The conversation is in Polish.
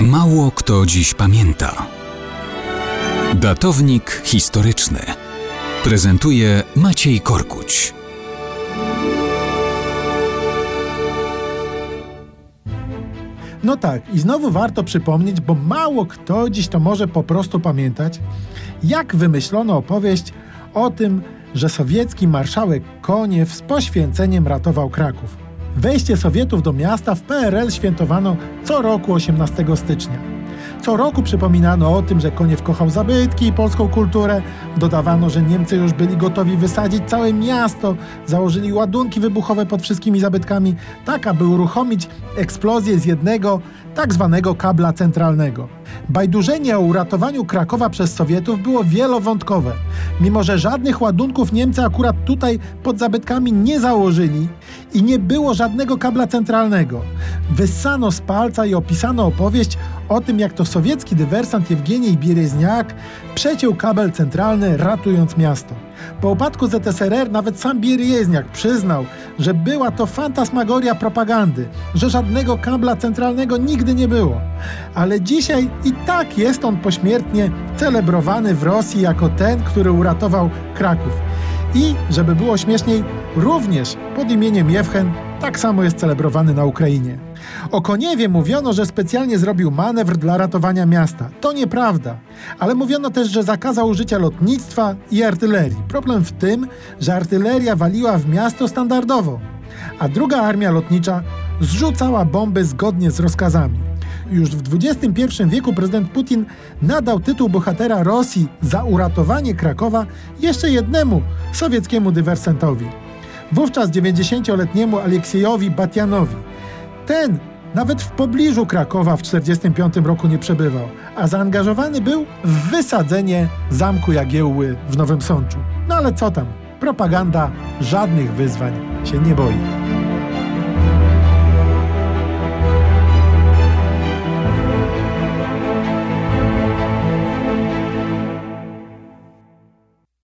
Mało kto dziś pamięta. Datownik historyczny prezentuje Maciej Korkuć. No tak, i znowu warto przypomnieć, bo mało kto dziś to może po prostu pamiętać, jak wymyślono opowieść o tym, że sowiecki marszałek Koniew z poświęceniem ratował Kraków. Wejście Sowietów do miasta w PRL świętowano co roku 18 stycznia. Co roku przypominano o tym, że Koniew kochał zabytki i polską kulturę. Dodawano, że Niemcy już byli gotowi wysadzić całe miasto, założyli ładunki wybuchowe pod wszystkimi zabytkami, tak aby uruchomić eksplozję z jednego tak zwanego kabla centralnego. Bajdurzenie o uratowaniu Krakowa przez Sowietów było wielowątkowe. Mimo, że żadnych ładunków Niemcy akurat tutaj pod zabytkami nie założyli i nie było żadnego kabla centralnego. Wyssano z palca i opisano opowieść o tym, jak to sowiecki dywersant Jewgenij Biereźniak przeciął kabel centralny, ratując miasto. Po upadku ZSRR nawet sam Biereźniak przyznał, że była to fantasmagoria propagandy, że żadnego kabla centralnego nigdy nie było. Ale dzisiaj i tak jest on pośmiertnie celebrowany w Rosji jako ten, który uratował Kraków. I, żeby było śmieszniej, również pod imieniem Jewchen tak samo jest celebrowany na Ukrainie. O Koniewie mówiono, że specjalnie zrobił manewr dla ratowania miasta. To nieprawda. Ale mówiono też, że zakazał użycia lotnictwa i artylerii. Problem w tym, że artyleria waliła w miasto standardowo, a druga armia lotnicza zrzucała bomby zgodnie z rozkazami. Już w XXI wieku prezydent Putin nadał tytuł bohatera Rosji za uratowanie Krakowa jeszcze jednemu sowieckiemu dywersantowi. Wówczas 90-letniemu Aleksiejowi Batianowi. Ten nawet w pobliżu Krakowa w 1945 roku nie przebywał, a zaangażowany był w wysadzenie zamku Jagiełły w Nowym Sączu. No ale co tam? Propaganda żadnych wyzwań się nie boi.